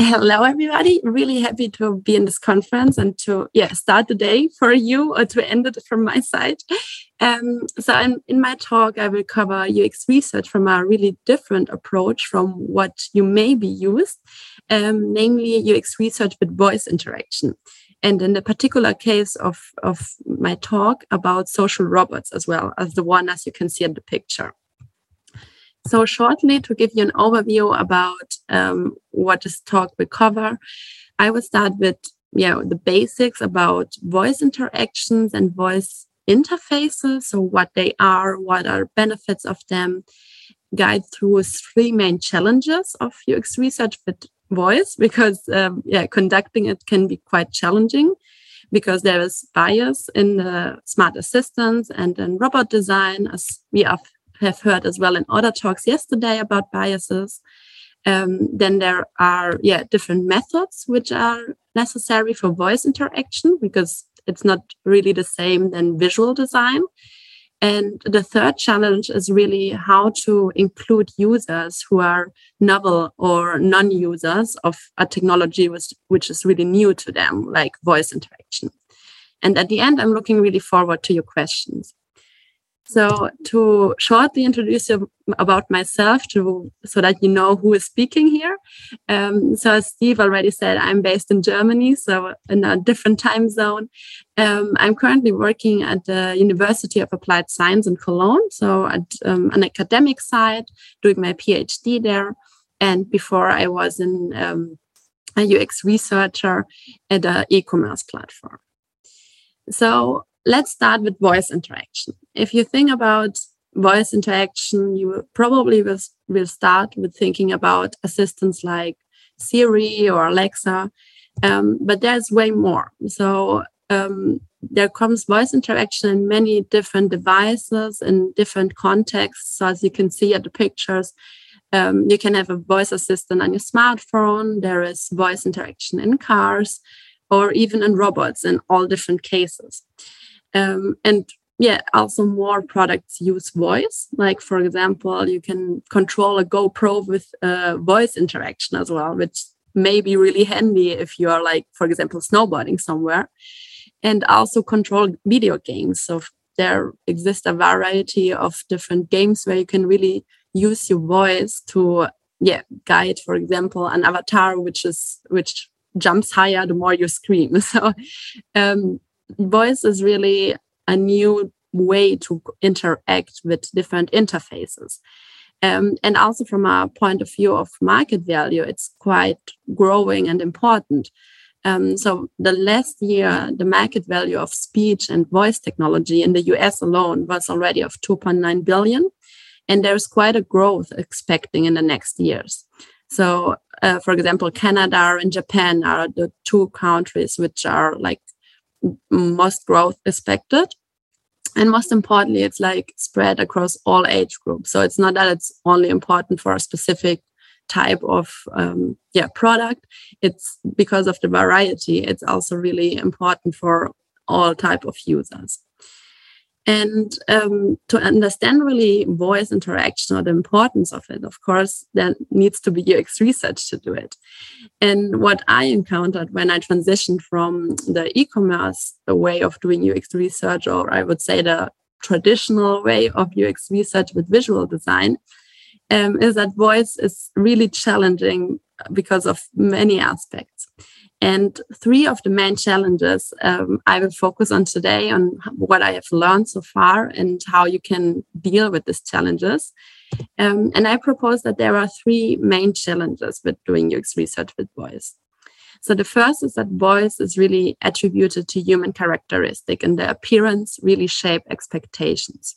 Hello, everybody. Really happy to be in this conference and to yeah start the day for you or to end it from my side. Um, so, in, in my talk, I will cover UX research from a really different approach from what you may be used, um, namely UX research with voice interaction. And in the particular case of, of my talk about social robots as well as the one as you can see in the picture. So, shortly, to give you an overview about um, what this talk will cover, I will start with yeah, the basics about voice interactions and voice interfaces. So, what they are, what are benefits of them, guide through three main challenges of UX research with voice, because um, yeah, conducting it can be quite challenging because there is bias in the smart assistants and in robot design, as we have have heard as well in other talks yesterday about biases. Um, then there are yeah different methods which are necessary for voice interaction because it's not really the same than visual design. And the third challenge is really how to include users who are novel or non-users of a technology which, which is really new to them, like voice interaction. And at the end, I'm looking really forward to your questions. So to shortly introduce you about myself to so that you know who is speaking here. Um, so as Steve already said, I'm based in Germany, so in a different time zone. Um, I'm currently working at the University of Applied Science in Cologne, so at um, an academic side, doing my PhD there. And before I was in um, a UX researcher at an e-commerce platform. So let's start with voice interaction. If you think about voice interaction, you probably will, will start with thinking about assistants like Siri or Alexa, um, but there's way more. So um, there comes voice interaction in many different devices in different contexts. So as you can see at the pictures, um, you can have a voice assistant on your smartphone. There is voice interaction in cars or even in robots in all different cases. Um, and yeah, also more products use voice. Like for example, you can control a GoPro with uh, voice interaction as well, which may be really handy if you are like, for example, snowboarding somewhere. And also control video games. So there exists a variety of different games where you can really use your voice to yeah guide for example an avatar which is which jumps higher the more you scream so um, voice is really a new way to interact with different interfaces. Um, and also from a point of view of market value, it's quite growing and important. Um, so the last year, the market value of speech and voice technology in the US alone was already of 2.9 billion. And there's quite a growth expecting in the next years. So, uh, for example, Canada and Japan are the two countries which are like most growth expected. And most importantly it's like spread across all age groups. So it's not that it's only important for a specific type of um, yeah product. It's because of the variety. It's also really important for all type of users and um, to understand really voice interaction or the importance of it, of course, there needs to be UX research to do it. And what I encountered when I transitioned from the e commerce way of doing UX research, or I would say the traditional way of UX research with visual design, um, is that voice is really challenging because of many aspects. And three of the main challenges um, I will focus on today on what I have learned so far and how you can deal with these challenges. Um, and I propose that there are three main challenges with doing UX research with voice. So the first is that voice is really attributed to human characteristic and the appearance really shape expectations.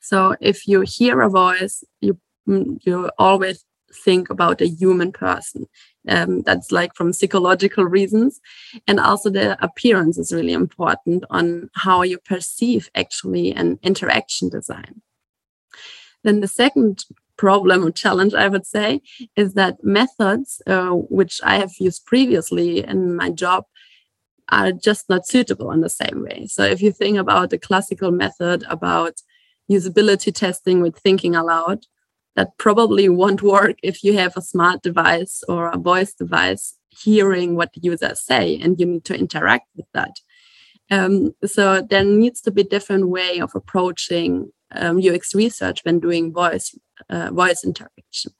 So if you hear a voice, you mm, you always think about a human person. Um, that's like from psychological reasons. And also the appearance is really important on how you perceive actually an interaction design. Then the second problem or challenge, I would say, is that methods, uh, which I have used previously in my job, are just not suitable in the same way. So if you think about the classical method about usability testing with thinking aloud, that probably won't work if you have a smart device or a voice device hearing what the users say and you need to interact with that. Um, so there needs to be different way of approaching um, UX research when doing voice uh, voice interaction.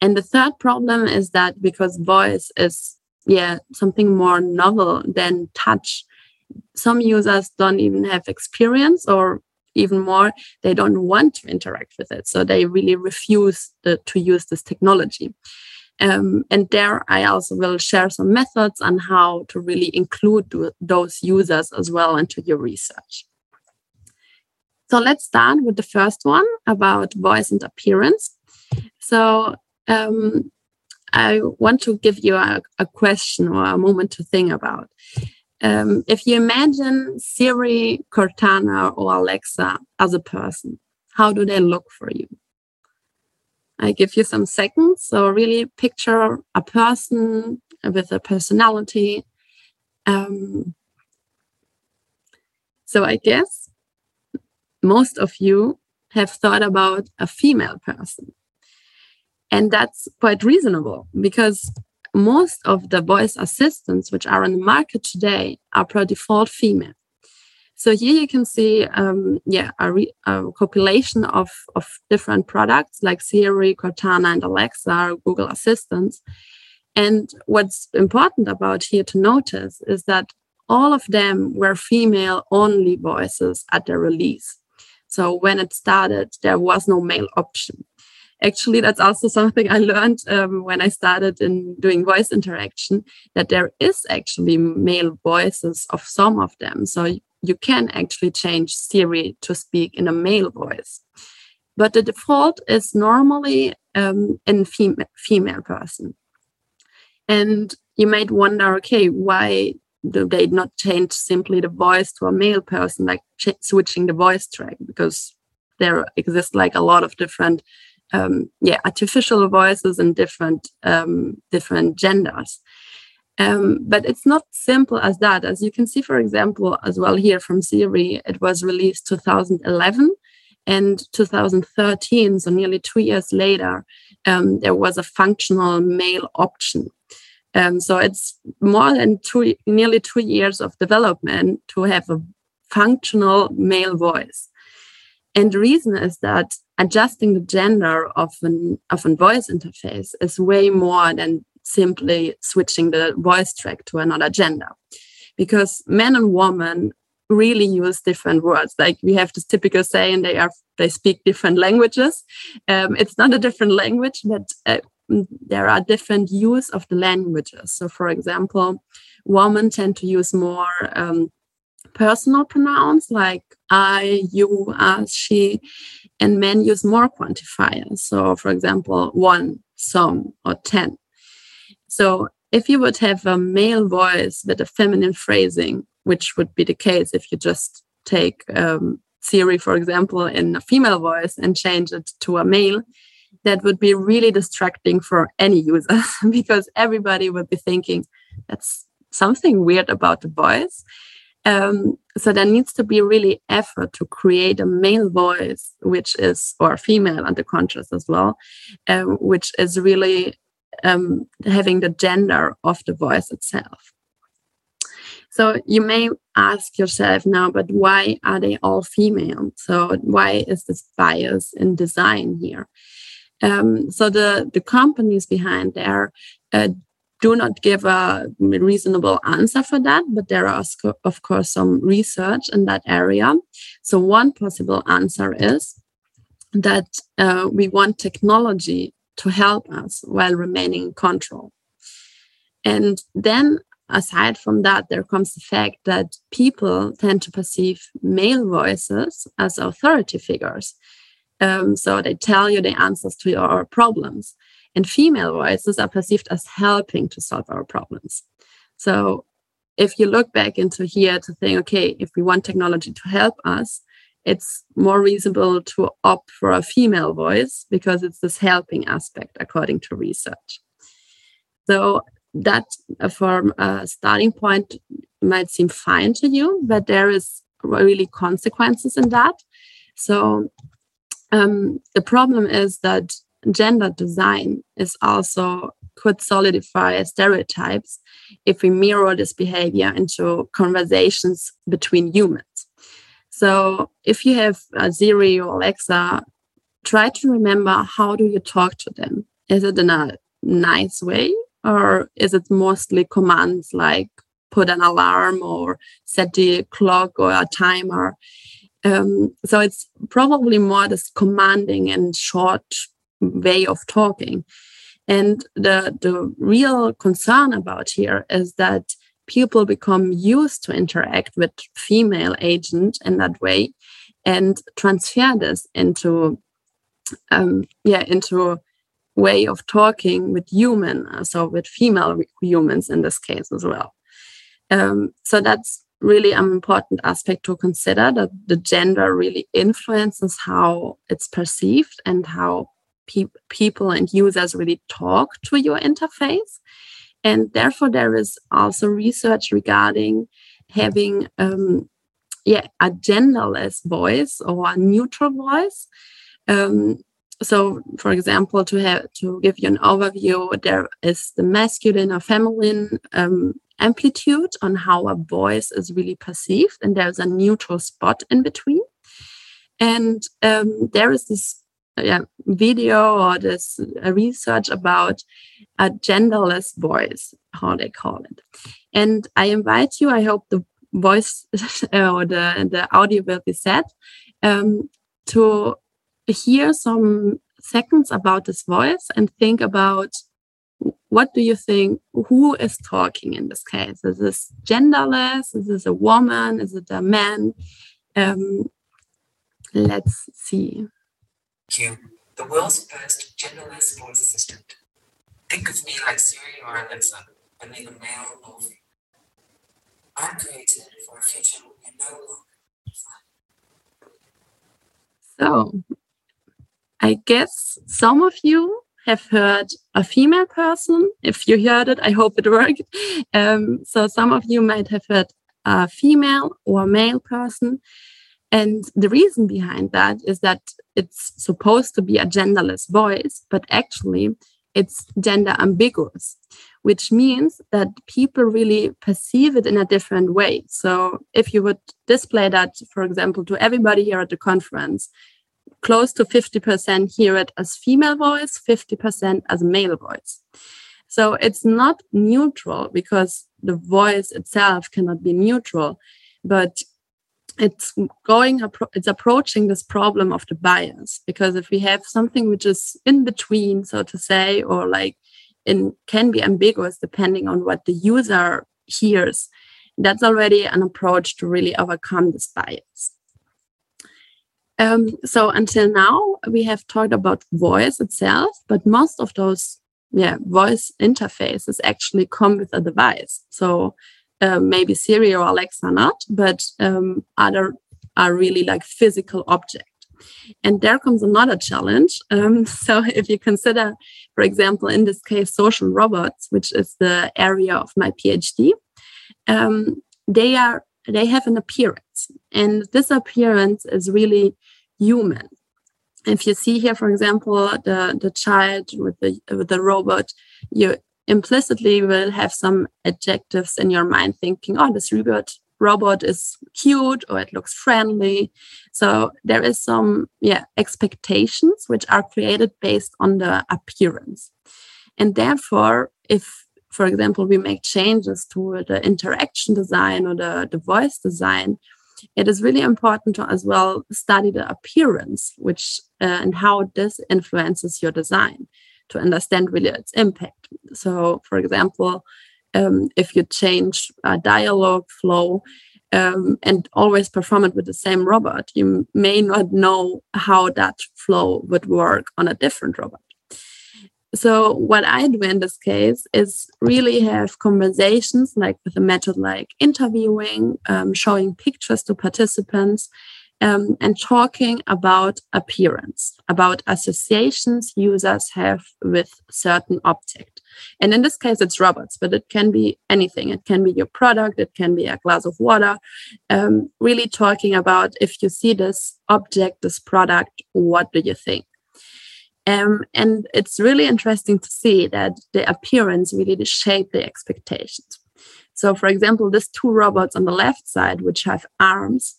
And the third problem is that because voice is yeah something more novel than touch, some users don't even have experience or even more they don't want to interact with it so they really refuse the, to use this technology um, and there I also will share some methods on how to really include those users as well into your research. So let's start with the first one about voice and appearance. So um, I want to give you a, a, question or a moment to think about. Um, if you imagine Siri, Cortana, or Alexa as a person, how do they look for you? I give you some seconds. So really picture a person with a personality. Um, so I guess most of you have thought about a female person. And that's quite reasonable because most of the voice assistants which are on the market today are per default female. So here you can see, um, yeah, a, re- a, compilation of, of different products like Siri, Cortana, and Alexa, Google Assistants. And what's important about here to notice is that all of them were female only voices at their release. So when it started, there was no male option. Actually, that's also something I learned um, when I started in doing voice interaction that there is actually male voices of some of them. So you can actually change Siri to speak in a male voice. But the default is normally um, in fem- female person. And you might wonder, okay, why do they not change simply the voice to a male person, like ch- switching the voice track? Because there exist like a lot of different, um, yeah, artificial voices and different um, different genders. Um, but it's not simple as that. As you can see, for example, as well here from Siri, it was released 2011 and 2013, so nearly two years later, um, there was a functional male option. Um, so it's more than two, nearly two years of development to have a functional male voice. And the reason is that adjusting the gender of an of a voice interface is way more than simply switching the voice track to another gender. Because men and women really use different words. Like we have this typical saying they are they speak different languages. Um, it's not a different language but uh, there are different use of the languages. So for example women tend to use more um, personal pronouns like i you us she and men use more quantifiers so for example one some or ten so if you would have a male voice with a feminine phrasing, which would be the case if you just take um, Siri, for example, in a female voice and change it to a male, that would be really distracting for any user because everybody would be thinking that's something weird about the voice. Um, so there needs to be really effort to create a male voice, which is, or female under contrast as well, um, which is really um, having the gender of the voice itself. So you may ask yourself now, but why are they all female? So why is this bias in design here? Um, so the the companies behind there uh, do not give a reasonable answer for that, but there are of course some research in that area. So one possible answer is that uh, we want technology to help us while remaining in control. And then, aside from that, there comes the fact that people tend to perceive male voices as authority figures. Um, so they tell you the answers to your problems. And female voices are perceived as helping to solve our problems. So if you look back into here to think, okay, if we want technology to help us, it's more reasonable to opt for a female voice because it's this helping aspect, according to research. So that uh, for a starting point might seem fine to you, but there is really consequences in that. So um, the problem is that gender design is also could solidify stereotypes if we mirror this behavior into conversations between humans. So if you have a Siri or Alexa, try to remember how do you talk to them? Is it in a nice way or is it mostly commands like put an alarm or set the clock or a timer? Um, so it's probably more this commanding and short way of talking. And the, the real concern about here is that people become used to interact with female agent in that way and transfer this into um, yeah into way of talking with human so with female humans in this case as well um, so that's really an important aspect to consider that the gender really influences how it's perceived and how pe people and users really talk to your interface. And therefore, there is also research regarding having um, yeah, a genderless voice or a neutral voice. Um, so, for example, to have to give you an overview, there is the masculine or feminine um, amplitude on how a voice is really perceived, and there's a neutral spot in between. And um, there is this yeah, video or this uh, research about a genderless voice, how they call it. And I invite you, I hope the voice or the, the audio will be set, um, to hear some seconds about this voice and think about what do you think who is talking in this case? Is this genderless? Is this a woman? Is it a man? Um, let's see Q, the world's first genderless voice assistant. Think of me like Siri or Alexa, but neither male female. I'm created for a future we no longer So, I guess some of you have heard a female person. If you heard it, I hope it worked. Um, so, some of you might have heard a female or male person. And the reason behind that is that it's supposed to be a genderless voice, but actually it's gender ambiguous, which means that people really perceive it in a different way. So if you would display that, for example, to everybody here at the conference, close to 50% hear it as female voice, 50% as male voice. So it's not neutral because the voice itself cannot be neutral, but it's going it's approaching this problem of the bias because if we have something which is in between so to say or like it can be ambiguous depending on what the user hears that's already an approach to really overcome this bias. Um, so until now we have talked about voice itself but most of those yeah voice interfaces actually come with a device. So uh, maybe Siri or Alexa not, but um, other are really like physical object. And there comes another challenge. Um, so if you consider, for example, in this case, social robots, which is the area of my PhD, um, they are they have an appearance, and this appearance is really human. If you see here, for example, the the child with the with the robot, you implicitly will have some adjectives in your mind thinking, oh, this robot robot is cute or it looks friendly. So there is some yeah expectations which are created based on the appearance. And therefore, if for example, we make changes to the interaction design or the, the voice design, it is really important to as well study the appearance, which uh, and how this influences your design to understand really its impact. So, for example, um, if you change a dialogue flow um, and always perform it with the same robot, you may not know how that flow would work on a different robot. So, what I do in this case is really have conversations like with a method like interviewing, um, showing pictures to participants, um, and talking about appearance, about associations users have with certain object. And in this case, it's robots, but it can be anything. It can be your product, it can be a glass of water. Um, really talking about if you see this object, this product, what do you think? Um, and it's really interesting to see that the appearance really shape the expectations. So, for example, these two robots on the left side, which have arms,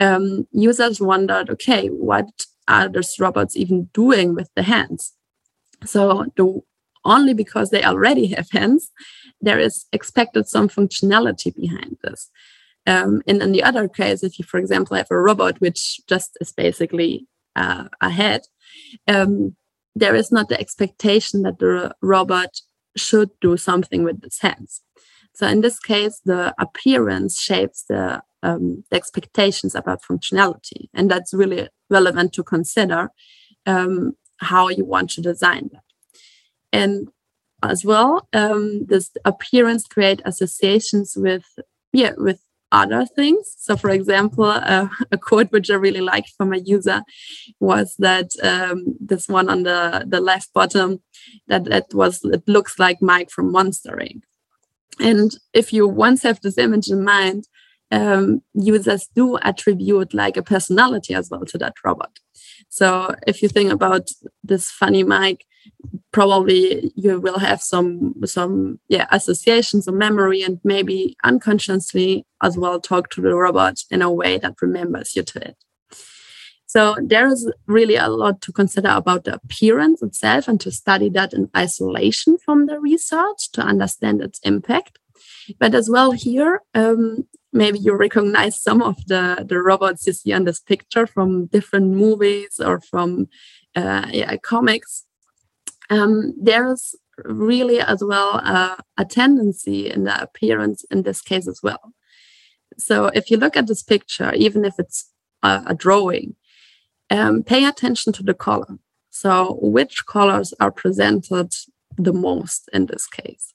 um, users wondered, okay, what are these robots even doing with the hands? So, the, only because they already have hands, there is expected some functionality behind this. Um, and in the other case, if you, for example, have a robot which just is basically uh, a head, um, there is not the expectation that the robot should do something with its hands. So in this case, the appearance shapes the, um, the expectations about functionality, and that's really relevant to consider um, how you want to design that. And as well, um, this appearance create associations with yeah with other things. So, for example, uh, a quote which I really liked from a user was that um, this one on the, the left bottom that that was it looks like Mike from Monster Inc. And if you once have this image in mind, um, users do attribute like a personality as well to that robot. So if you think about this funny Mike, probably you will have some some yeah associations or memory and maybe unconsciously as well talk to the robot in a way that remembers you to it so there is really a lot to consider about the appearance itself and to study that in isolation from the research to understand its impact but as well here um, maybe you recognize some of the the robots you see on this picture from different movies or from uh, yeah, comics um, there's really as well uh, a tendency in the appearance in this case as well. So if you look at this picture, even if it's a, a drawing, um, pay attention to the color. So which colors are presented the most in this case?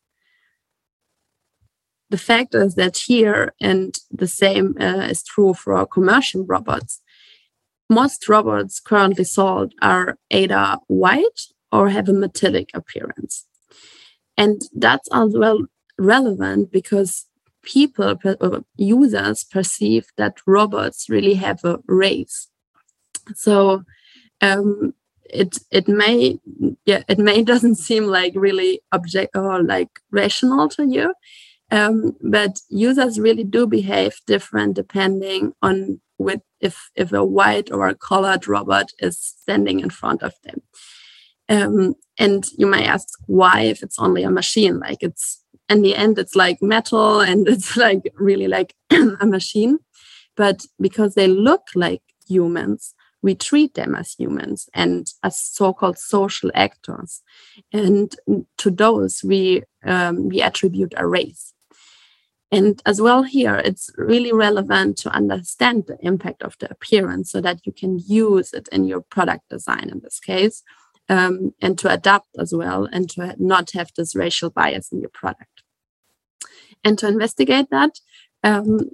The fact is that here, and the same uh, is true for commercial robots, most robots currently sold are either white or have a metallic appearance. And that's as well relevant because people, uh, users perceive that robots really have a race. So um, it it may yeah it may doesn't seem like really object or like rational to you, um, but users really do behave different depending on with if if a white or a colored robot is standing in front of them. Um, and you may ask why if it's only a machine, like it's in the end it's like metal and it's like really like a machine. But because they look like humans, we treat them as humans and as so-called social actors. And to those we um, we attribute a race. And as well here, it's really relevant to understand the impact of the appearance so that you can use it in your product design in this case um, and to adapt as well and to not have this racial bias in your product. And to investigate that, um,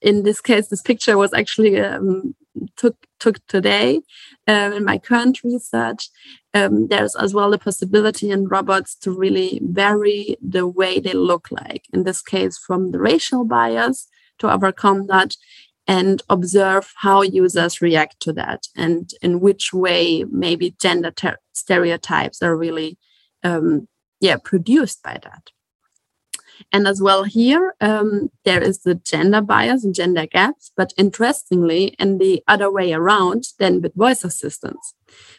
in this case, this picture was actually um, took took today uh, in my current research. Um, there's as well the possibility in robots to really vary the way they look like. In this case, from the racial bias to overcome that, and observe how users react to that and in which way maybe gender ter- stereotypes are really um, yeah produced by that and as well here um, there is the gender bias and gender gaps but interestingly in the other way around than with voice assistants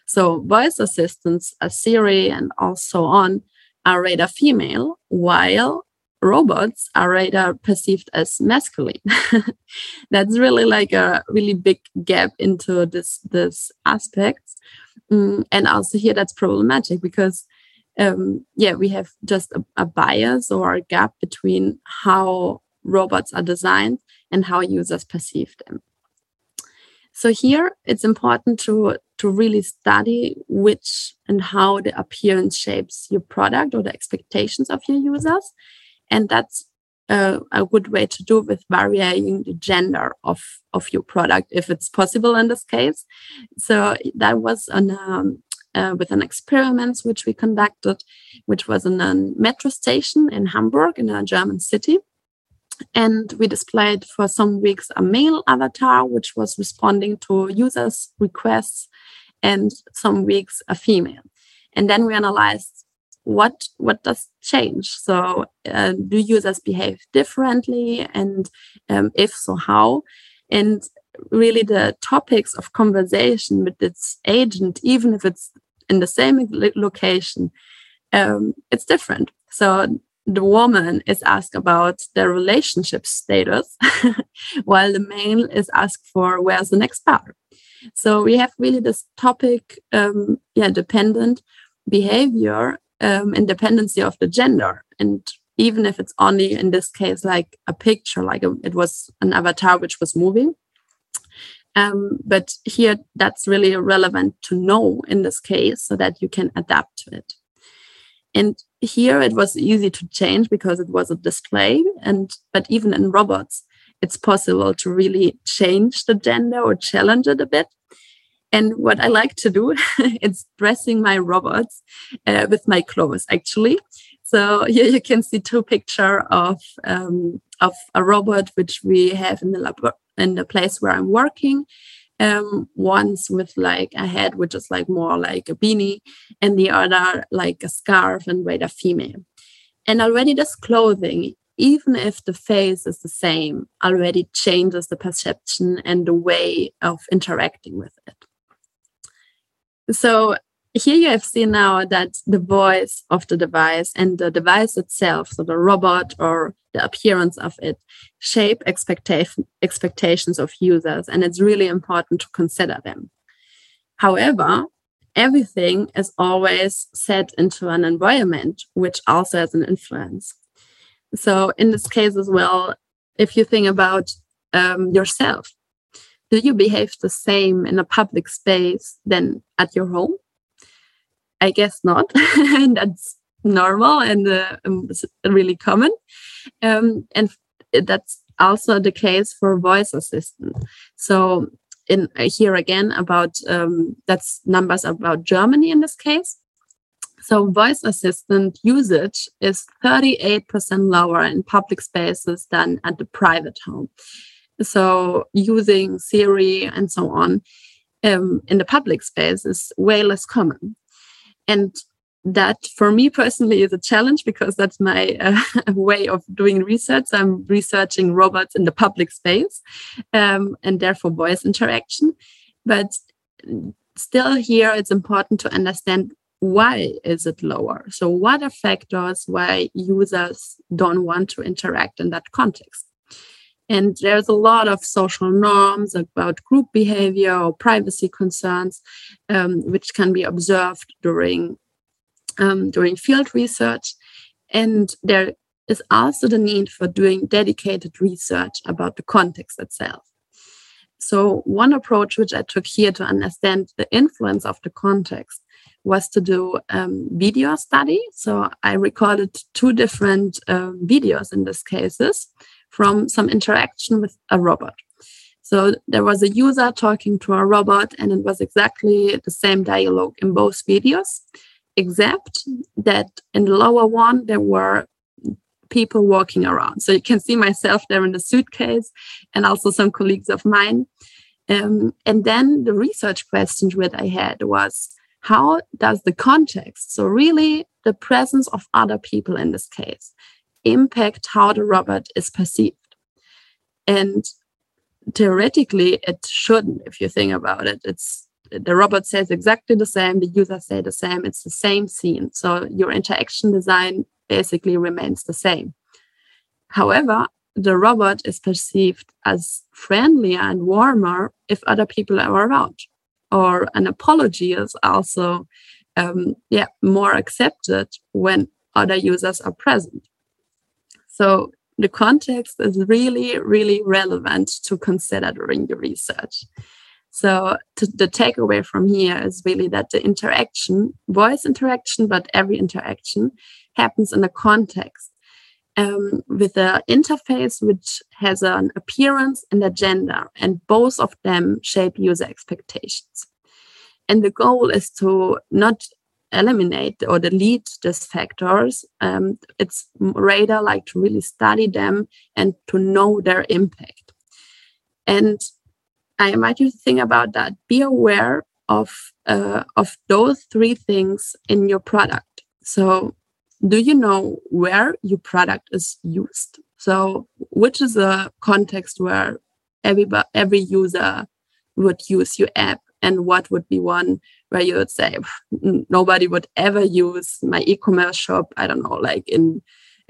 so voice assistants a siri and also on are rather female while robots are rather perceived as masculine. That's really like a really big gap into this this aspects. Mm, and also here that's problematic because um, yeah, we have just a, a bias or a gap between how robots are designed and how users perceive them. So here it's important to to really study which and how the appearance shapes your product or the expectations of your users and that's uh, a good way to do with varying the gender of of your product if it's possible in this case so that was an um, uh, with an experiment which we conducted, which was in a metro station in Hamburg, in a German city. And we displayed for some weeks a male avatar, which was responding to users' requests, and some weeks a female. And then we analyzed what what does change. So, uh, do users behave differently, and um, if so, how? And really, the topics of conversation with its agent, even if it's in the same location, um, it's different. So the woman is asked about their relationship status, while the male is asked for where's the next bar. So we have really this topic, um, yeah, dependent behavior, um, independency of the gender, and even if it's only in this case like a picture, like a, it was an avatar which was moving. Um, but here, that's really relevant to know in this case so that you can adapt to it. And here it was easy to change because it was a display. And but even in robots, it's possible to really change the gender or challenge it a bit. And what I like to do is dressing my robots uh, with my clothes, actually. So here you can see two picture of um, of a robot which we have in the lab in the place where I'm working, um, one's with like a head which is like more like a beanie and the other like a scarf and a female. And already this clothing even if the face is the same already changes the perception and the way of interacting with it. So here you have seen now that the voice of the device and the device itself, so the robot or the appearance of it, shape expectation, expectations of users. And it's really important to consider them. However, everything is always set into an environment which also has an influence. So, in this case as well, if you think about um, yourself, do you behave the same in a public space than at your home? I guess not. and that's normal and uh, um, really common. Um, and that's also the case for voice assistant. So in uh, here again about um, that's numbers about Germany in this case. So voice assistant usage is 38% lower in public spaces than at the private home. So using Siri and so on um, in the public space is way less common and that for me personally is a challenge because that's my uh, way of doing research. I'm researching robots in the public space um, and therefore voice interaction. But still, here it's important to understand why is it lower. So, what are factors why users don't want to interact in that context? And there's a lot of social norms about group behavior or privacy concerns, um, which can be observed during um, during field research. And there is also the need for doing dedicated research about the context itself. So, one approach which I took here to understand the influence of the context was to do um, video study. So, I recorded two different uh, videos in these cases from some interaction with a robot. So there was a user talking to a robot, and it was exactly the same dialogue in both videos, except that in the lower one, there were people walking around. So you can see myself there in the suitcase, and also some colleagues of mine. Um, and then the research question that I had was how does the context, so really the presence of other people in this case, impact how the robot is perceived. And theoretically, it shouldn't, if you think about it. It's the robot says exactly the same, the user say the same, it's the same scene. So your interaction design basically remains the same. However, the robot is perceived as friendlier and warmer if other people are around. Or an apology is also um, yeah, more accepted when other users are present. So the context is really, really relevant to consider during the research. So the takeaway from here is really that the interaction, voice interaction, but every interaction happens in a context um, with an interface which has an appearance and a gender, and both of them shape user expectations. and the goal is to not eliminate or delete these factors. Um, it's rather like to really study them and to know their impact. And I invite you to think about that. Be aware of uh, of those three things in your product. So, do you know where your product is used? So, which is a context where every every user would use your app, and what would be one where you would say nobody would ever use my e-commerce shop? I don't know, like in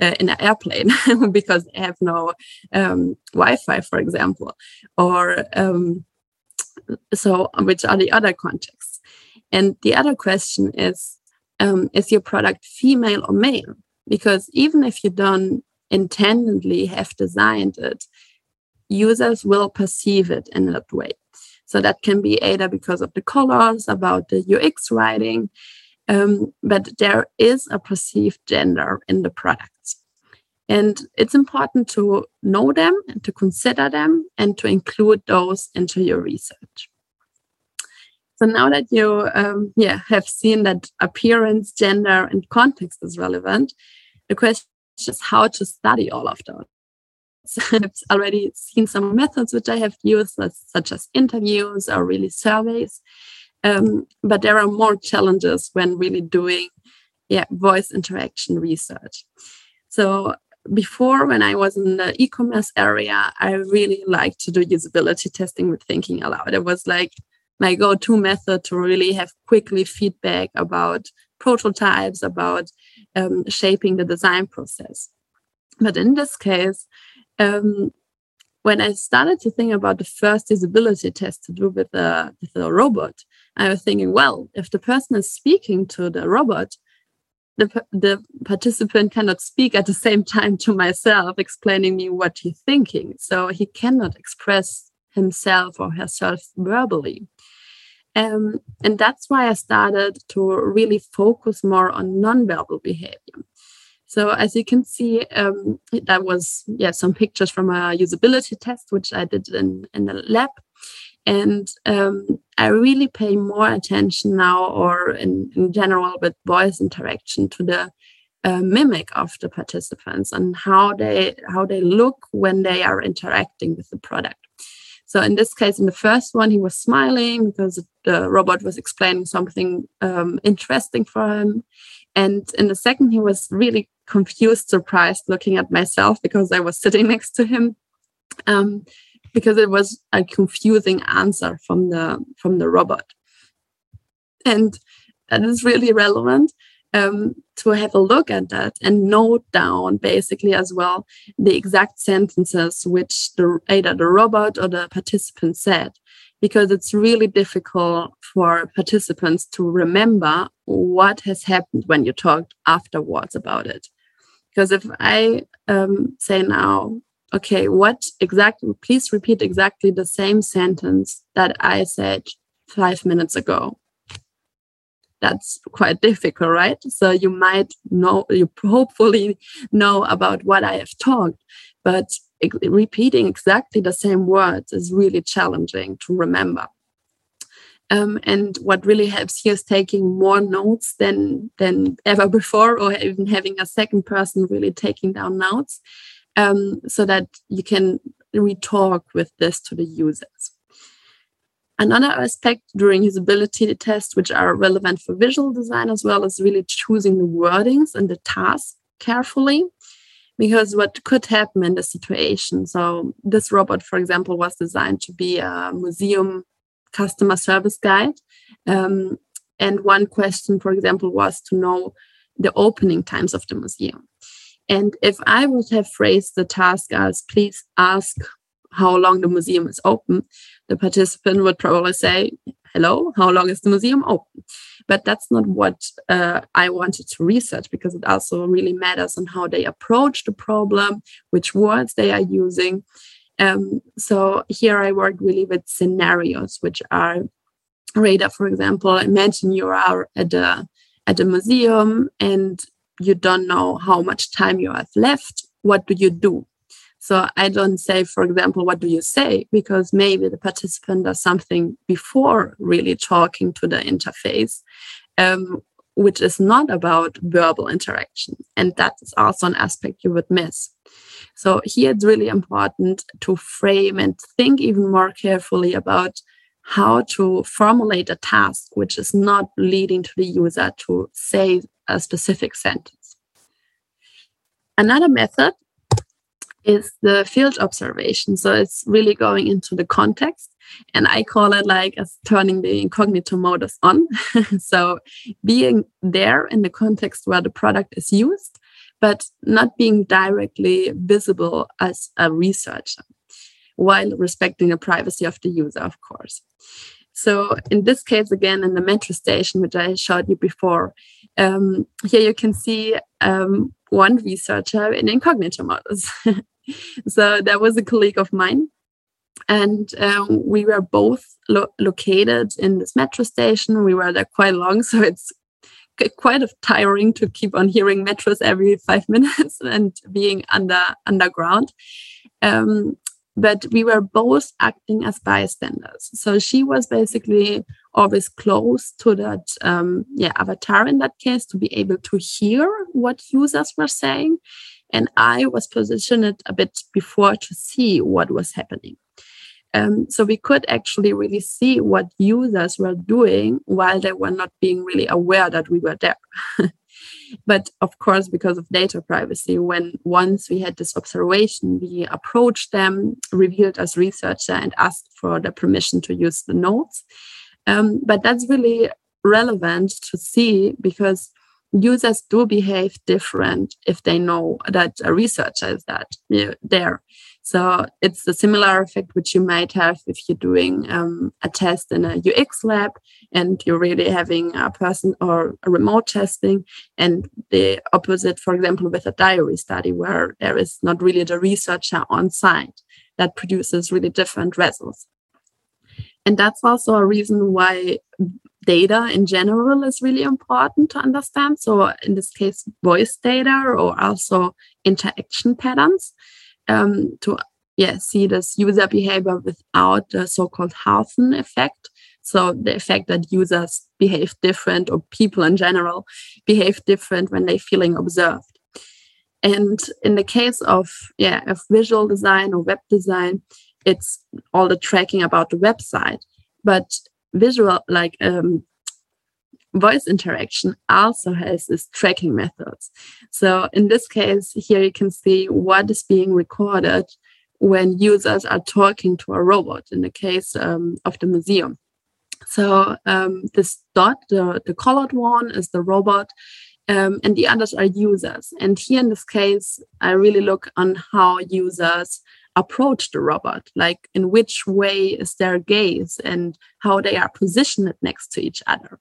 uh, in an airplane because they have no um, Wi-Fi, for example, or um, so which are the other contexts? And the other question is, um, is your product female or male? Because even if you don't intendedly have designed it, users will perceive it in that way. So that can be either because of the colors, about the UX writing, um, but there is a perceived gender in the products. And it's important to know them and to consider them and to include those into your research. So now that you um, yeah, have seen that appearance, gender, and context is relevant, the question is how to study all of those. I've already seen some methods which I have used, such as interviews or really surveys. Um, but there are more challenges when really doing yeah, voice interaction research. So before, when I was in the e-commerce area, I really liked to do usability testing with thinking aloud. It was like my go-to method to really have quickly feedback about prototypes, about um, shaping the design process. But in this case, um, when I started to think about the first usability test to do with the, with a robot, I was thinking, well, if the person is speaking to the robot, the, the participant cannot speak at the same time to myself, explaining me what he's thinking. So he cannot express himself or herself verbally. Um, and that's why I started to really focus more on nonverbal behavior. So as you can see, um, that was yeah some pictures from a usability test which I did in in the lab, and um, I really pay more attention now, or in, in general with voice interaction, to the uh, mimic of the participants and how they how they look when they are interacting with the product. So in this case, in the first one, he was smiling because the robot was explaining something um, interesting for him. And in the second, he was really confused, surprised, looking at myself because I was sitting next to him, um, because it was a confusing answer from the from the robot. And that is really relevant um, to have a look at that and note down basically as well the exact sentences which the, either the robot or the participant said because it's really difficult for participants to remember what has happened when you talked afterwards about it because if i um, say now okay what exactly please repeat exactly the same sentence that i said five minutes ago that's quite difficult, right? So you might know, you hopefully know about what I have talked, but repeating exactly the same words is really challenging to remember. Um, and what really helps here is taking more notes than than ever before, or even having a second person really taking down notes, um, so that you can retalk with this to the users. Another aspect during usability tests, which are relevant for visual design as well, is really choosing the wordings and the task carefully. Because what could happen in this situation? So, this robot, for example, was designed to be a museum customer service guide. Um, and one question, for example, was to know the opening times of the museum. And if I would have phrased the task as, please ask how long the museum is open, the participant would probably say, Hello, how long is the museum open? But that's not what uh, I wanted to research because it also really matters on how they approach the problem, which words they are using. Um, so here I work really with scenarios, which are radar, for example. Imagine you are at a at a museum and you don't know how much time you have left. What do you do? So I don't say, for example, what do you say? Because maybe the participant does something before really talking to the interface, um, which is not about verbal interaction. And that is also an aspect you would miss. So here it's really important to frame and think even more carefully about how to formulate a task which is not leading to the user to say a specific sentence. Another method is the field observation. So it's really going into the context. And I call it like as turning the incognito modus on. so being there in the context where the product is used, but not being directly visible as a researcher while respecting the privacy of the user, of course. So in this case, again, in the metro station, which I showed you before, um, here you can see um, one researcher in incognito modus. so that was a colleague of mine. And um, we were both lo located in this metro station. We were there quite long, so it's quite tiring to keep on hearing metros every five minutes and being under underground. Um, but we were both acting as bystanders. So she was basically always close to that um, yeah avatar in that case to be able to hear what users were saying, and I was positioned a bit before to see what was happening. Um, so we could actually really see what users were doing while they were not being really aware that we were there. but of course, because of data privacy, when once we had this observation, we approached them, revealed as researcher, and asked for the permission to use the notes. Um, but that's really relevant to see because users do behave different if they know that a researcher is that you there. So it's a similar effect which you might have if you're doing um, a test in a UX lab and you're really having a person or a remote testing, and the opposite, for example, with a diary study where there is not really the researcher on site that produces really different results. And that's also a reason why data in general is really important to understand. So, in this case, voice data or also interaction patterns um, to yeah see this user behavior without the so-called Hawthorne effect. So the effect that users behave different or people in general behave different when they're feeling observed. And in the case of yeah of visual design or web design, it's all the tracking about the website. But visual like um, voice interaction also has this tracking methods. So in this case, here you can see what is being recorded when users are talking to a robot in the case um, of the museum. So um, this dot, the, the colored one is the robot, um, and the others are users. And here in this case, I really look on how users approach the robot, like in which way is their gaze and how they are positioned next to each other.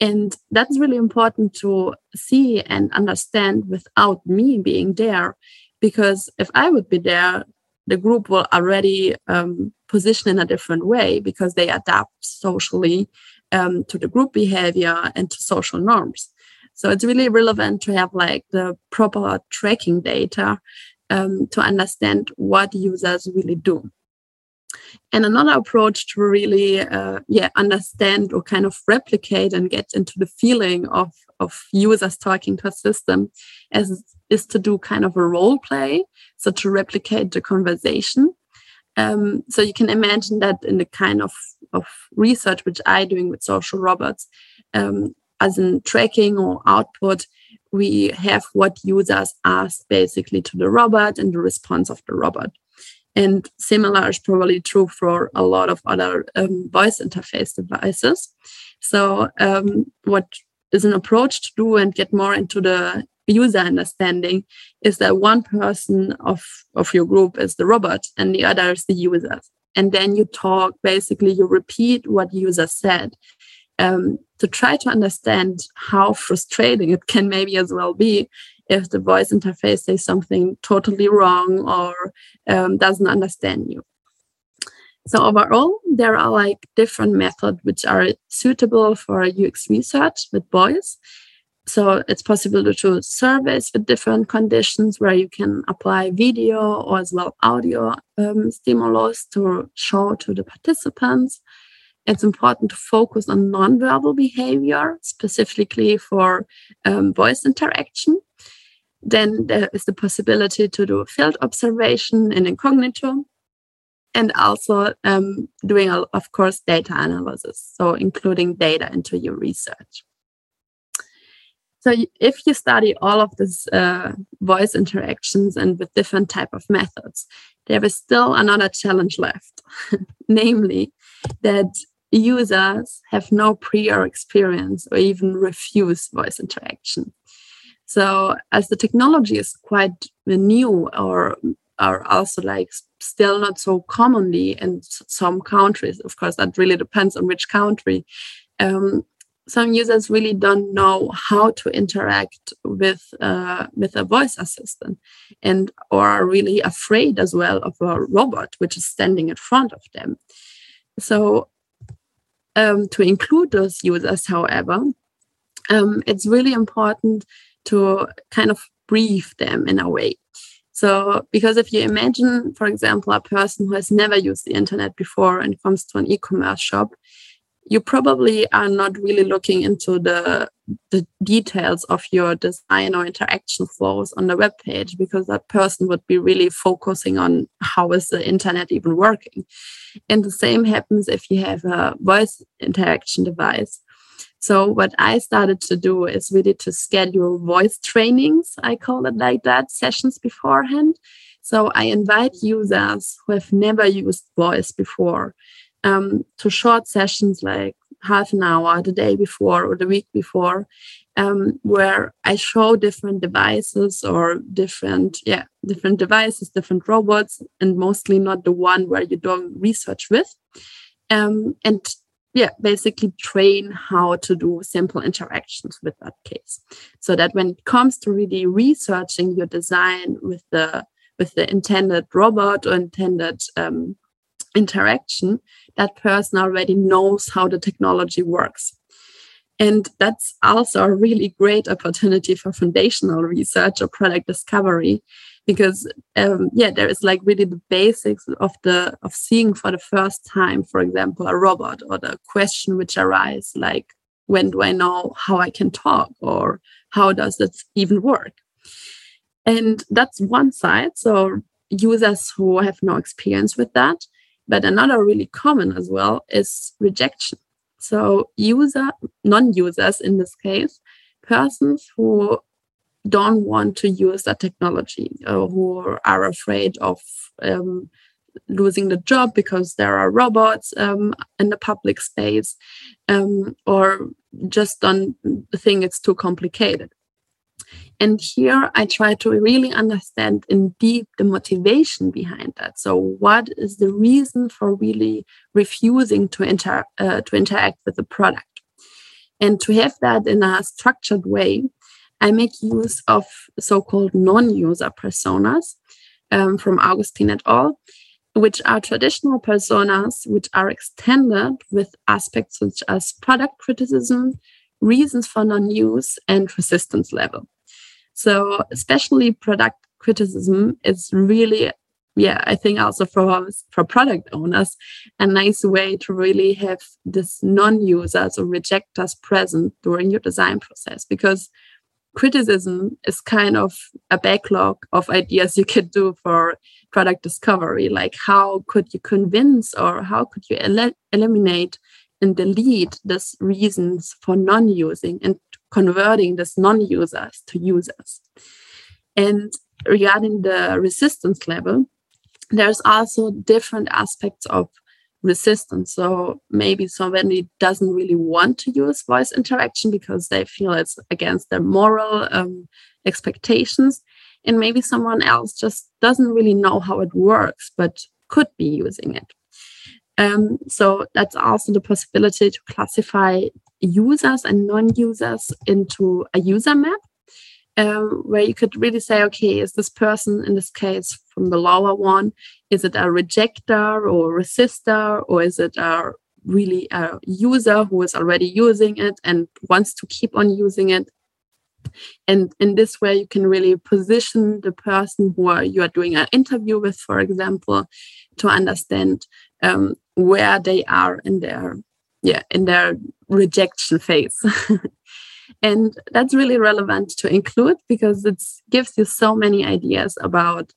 And that's really important to see and understand without me being there. Because if I would be there, the group will already um, position in a different way because they adapt socially um, to the group behavior and to social norms. So it's really relevant to have like the proper tracking data um, to understand what users really do. And another approach to really uh, yeah, understand or kind of replicate and get into the feeling of, of users talking to a system as, is to do kind of a role play. So to replicate the conversation. Um, so you can imagine that in the kind of, of research which I'm doing with social robots, um, as in tracking or output, we have what users ask basically to the robot and the response of the robot. And similar is probably true for a lot of other um, voice interface devices. So, um, what is an approach to do and get more into the user understanding is that one person of, of your group is the robot and the other is the user. And then you talk, basically, you repeat what user said um, to try to understand how frustrating it can maybe as well be if the voice interface says something totally wrong or um, doesn't understand you. So overall, there are like different methods which are suitable for UX research with voice. so it's possible to do surveys with different conditions where you can apply video or as well audio um, stimulus to show to the participants. It's important to focus on nonverbal behavior, specifically for um, voice interaction. Then there is the possibility to do field observation in incognito and also um, doing, of course, data analysis, so including data into your research. So if you study all of these uh, voice interactions and with different type of methods, there is still another challenge left, namely that users have no prior experience or even refuse voice interaction. So as the technology is quite new or are also like still not so commonly in some countries, of course, that really depends on which country. Um, some users really don't know how to interact with uh, with a voice assistant and or are really afraid as well of a robot which is standing in front of them so um, to include those users however um, it's really important to kind of brief them in a way. So because if you imagine for example a person who has never used the internet before and comes to an e-commerce shop you probably are not really looking into the the details of your design or interaction flows on the web page because that person would be really focusing on how is the internet even working. And the same happens if you have a voice interaction device. So what i started to do is really to schedule voice trainings i call it like that sessions beforehand. So i invite users who have never used voice before um, to short sessions like half an hour the day before or the week before um, where i show different devices or different yeah different devices different robots and mostly not the one where you're doing research with. Um, and yeah basically train how to do simple interactions with that case. So that when it comes to really researching your design with the with the intended robot or intended um, interaction, that person already knows how the technology works. And that's also a really great opportunity for foundational research or product discovery, because um, yeah, there is like really the basics of the of seeing for the first time, for example, a robot or the question which arise like, when do I know how I can talk or how does it even work? And that's one side. So users who have no experience with that but another really common as well is rejection. So user, non-users in this case, persons who don't want to use that technology or who are afraid of um, losing the job because there are robots um, in the public space um, or just don't think it's too complicated. And here I try to really understand in deep the motivation behind that. So, what is the reason for really refusing to, inter- uh, to interact with the product? And to have that in a structured way, I make use of so called non user personas um, from Augustine et al., which are traditional personas which are extended with aspects such as product criticism, reasons for non use, and resistance level. So especially product criticism is really yeah i think also for for product owners a nice way to really have this non-users or rejectors present during your design process because criticism is kind of a backlog of ideas you could do for product discovery like how could you convince or how could you el eliminate and delete these reasons for non-using and converting these non-users to users. And regarding the resistance level, there's also different aspects of resistance. So maybe somebody doesn't really want to use voice interaction because they feel it's against their moral um, expectations. And maybe someone else just doesn't really know how it works, but could be using it. Um, so that's also the possibility to classify users and non-users into a user map um, where you could really say, okay, is this person in this case from the lower one, is it a rejecter or a resistor, or is it a really a user who is already using it and wants to keep on using it? And in this way, you can really position the person who you are doing an interview with, for example, to understand um, where they are in their yeah in their rejection phase. and that's really relevant to include because it gives you so many ideas about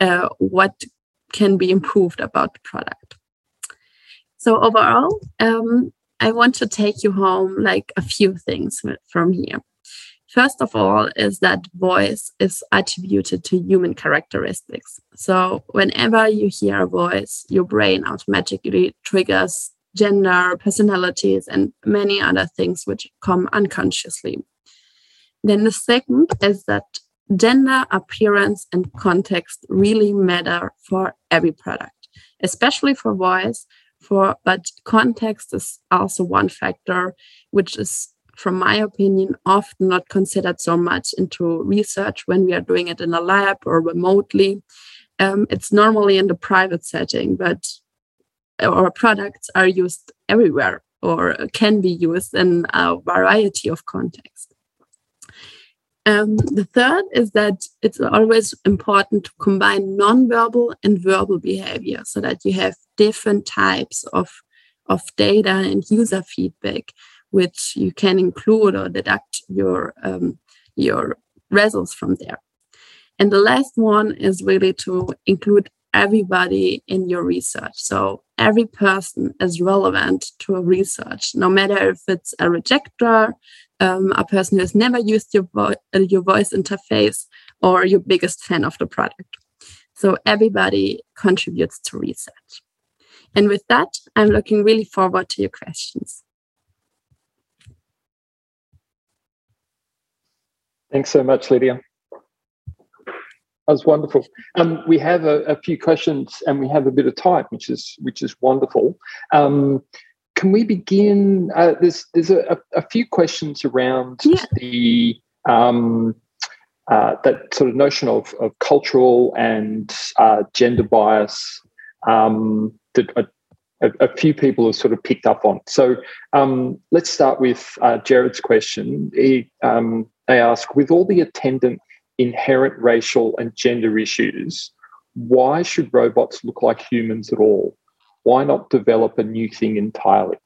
uh, what can be improved about the product. So overall, um, I want to take you home like a few things from here. First of all, is that voice is attributed to human characteristics. So, whenever you hear a voice, your brain automatically triggers gender, personalities, and many other things which come unconsciously. Then, the second is that gender, appearance, and context really matter for every product, especially for voice. For but context is also one factor which is from my opinion, often not considered so much into research when we are doing it in a lab or remotely. Um, it's normally in the private setting, but our products are used everywhere or can be used in a variety of contexts. Um, the third is that it's always important to combine nonverbal and verbal behavior so that you have different types of, of data and user feedback which you can include or deduct your um, your results from there. And the last one is really to include everybody in your research. So every person is relevant to a research, no matter if it's a rejecter, um, a person who has never used your, vo- your voice interface, or your biggest fan of the product. So everybody contributes to research. And with that, I'm looking really forward to your questions. Thanks so much, Lydia. That was wonderful. Um, we have a, a, few questions and we have a bit of time, which is which is wonderful. Um, can we begin? Uh, there's there's a, a, few questions around yeah. the um, uh, that sort of notion of, of cultural and uh, gender bias um, that a, a, few people have sort of picked up on. So um, let's start with uh, Jared's question. He, um, they ask, with all the attendant inherent racial and gender issues, why should robots look like humans at all? Why not develop a new thing entirely?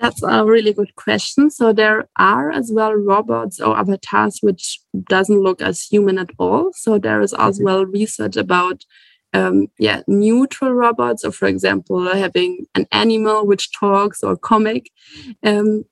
That's a really good question. So there are as well robots or avatars which doesn't look as human at all. So there is as mm-hmm. well research about um, yeah neutral robots, or for example having an animal which talks or comic. Um,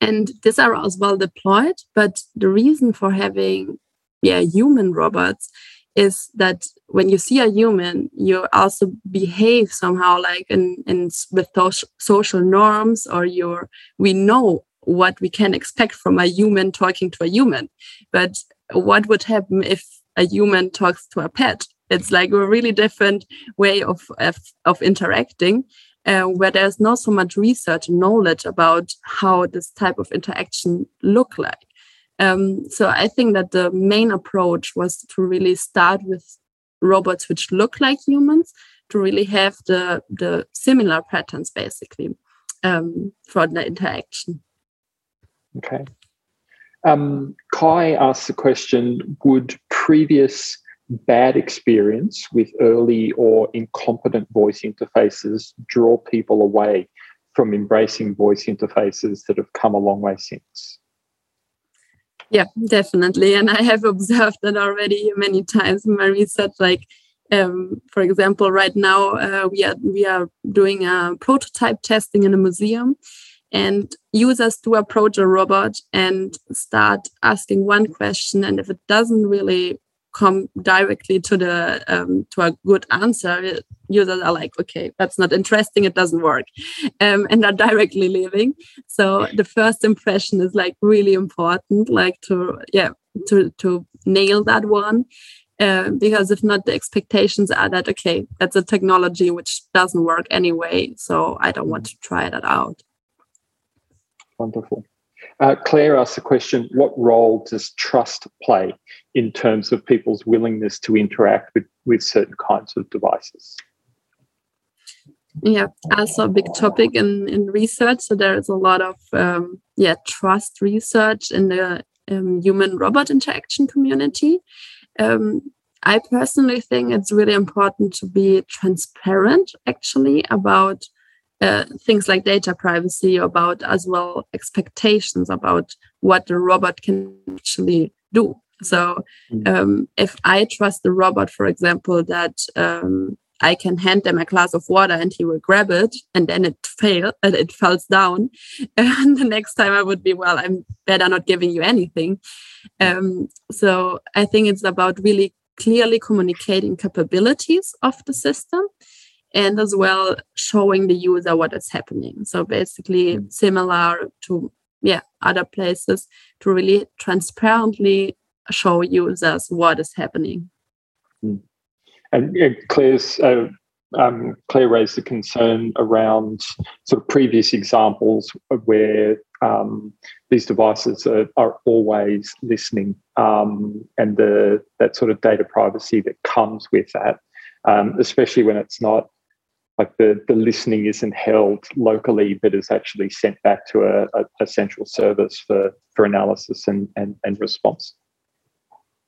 and these are as well deployed but the reason for having yeah human robots is that when you see a human you also behave somehow like in, in with those social norms or you're we know what we can expect from a human talking to a human. But what would happen if a human talks to a pet? It's like a really different way of of, of interacting uh, where there's not so much research and knowledge about how this type of interaction look like. Um, so I think that the main approach was to really start with robots which look like humans to really have the the similar patterns basically um, for the interaction. Okay. Um, Kai asked the question: Would previous bad experience with early or incompetent voice interfaces draw people away from embracing voice interfaces that have come a long way since. Yeah, definitely. And I have observed that already many times in my research. Like, um, for example, right now uh, we are we are doing a prototype testing in a museum, and users do approach a robot and start asking one question, and if it doesn't really come directly to the um, to a good answer users are like okay that's not interesting it doesn't work um, and are directly leaving. So the first impression is like really important like to yeah to to nail that one uh, because if not the expectations are that okay that's a technology which doesn't work anyway so i don't want to try that out. Wonderful uh, Claire asks the question What role does trust play in terms of people's willingness to interact with, with certain kinds of devices? yeah also a big topic in in research so there is a lot of um, yeah trust research in the um, human robot interaction community um, i personally think it's really important to be transparent actually about uh, things like data privacy about as well expectations about what the robot can actually do so mm. um, if i trust the robot for example that um, I can hand them a glass of water and he will grab it and then it fail and it falls down. And the next time I would be, well, I'm better not giving you anything. Um, so I think it's about really clearly communicating capabilities of the system and as well showing the user what is happening. So basically mm. similar to yeah other places to really transparently show users what is happening. Mm. And Claire's uh, um, Claire raised the concern around sort of previous examples where um, these devices are, are always listening, um, and the that sort of data privacy that comes with that, um, especially when it's not like the, the listening isn't held locally, but is actually sent back to a, a, a central service for, for analysis and, and, and response.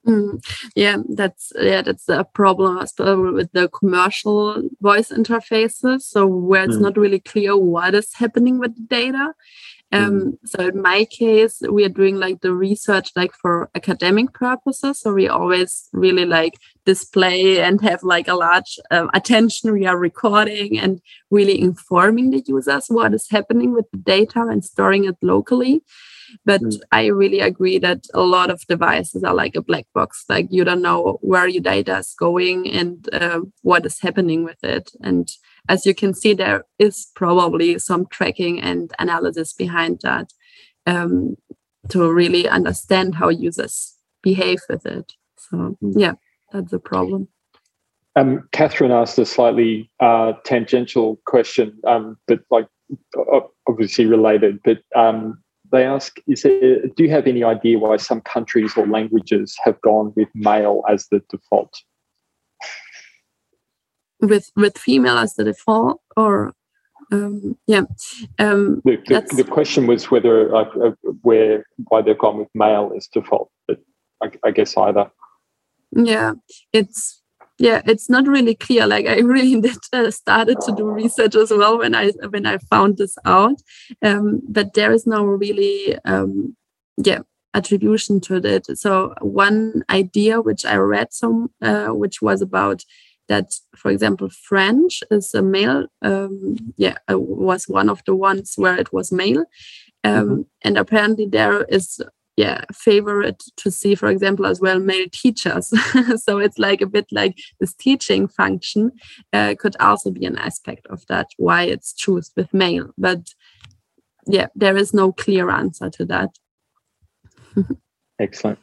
Mm, yeah, that's yeah, that's a problem, especially with the commercial voice interfaces. So where it's mm. not really clear what is happening with the data. Um, mm. So in my case, we are doing like the research like for academic purposes. So we always really like display and have like a large uh, attention. We are recording and really informing the users what is happening with the data and storing it locally. But mm. I really agree that a lot of devices are like a black box. Like you don't know where your data is going and uh, what is happening with it. And as you can see, there is probably some tracking and analysis behind that um, to really understand how users behave with it. So mm. yeah, that's a problem. Um, Catherine asked a slightly uh, tangential question, um, but like obviously related. But um, they ask, is there, do you have any idea why some countries or languages have gone with male as the default? With with female as the default, or um, yeah. Um, the, the, the, question was whether like uh, where why they've gone with male as default, but I, I guess either. Yeah, it's yeah it's not really clear. Like i really did uh, started to do research as well when i when i found this out. Um, but there is no really um, yeah attribution to it. So one idea which i read some uh, which was about that for example french is a male um, yeah was one of the ones where it was male. Um, mm-hmm. and apparently there is yeah favorite to see for example as well male teachers. So it's like a bit like this teaching function uh, could also be an aspect of that why it's chosen with male. But yeah there is no clear answer to that. Excellent.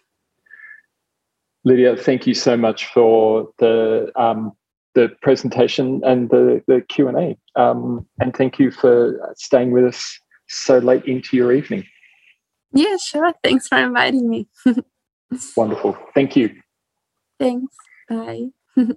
Lydia thank you so much for the um, the presentation and the, the q&a um, and thank you for staying with us so late into your evening yeah, sure. Thanks for inviting me. Wonderful. Thank you. Thanks. Bye.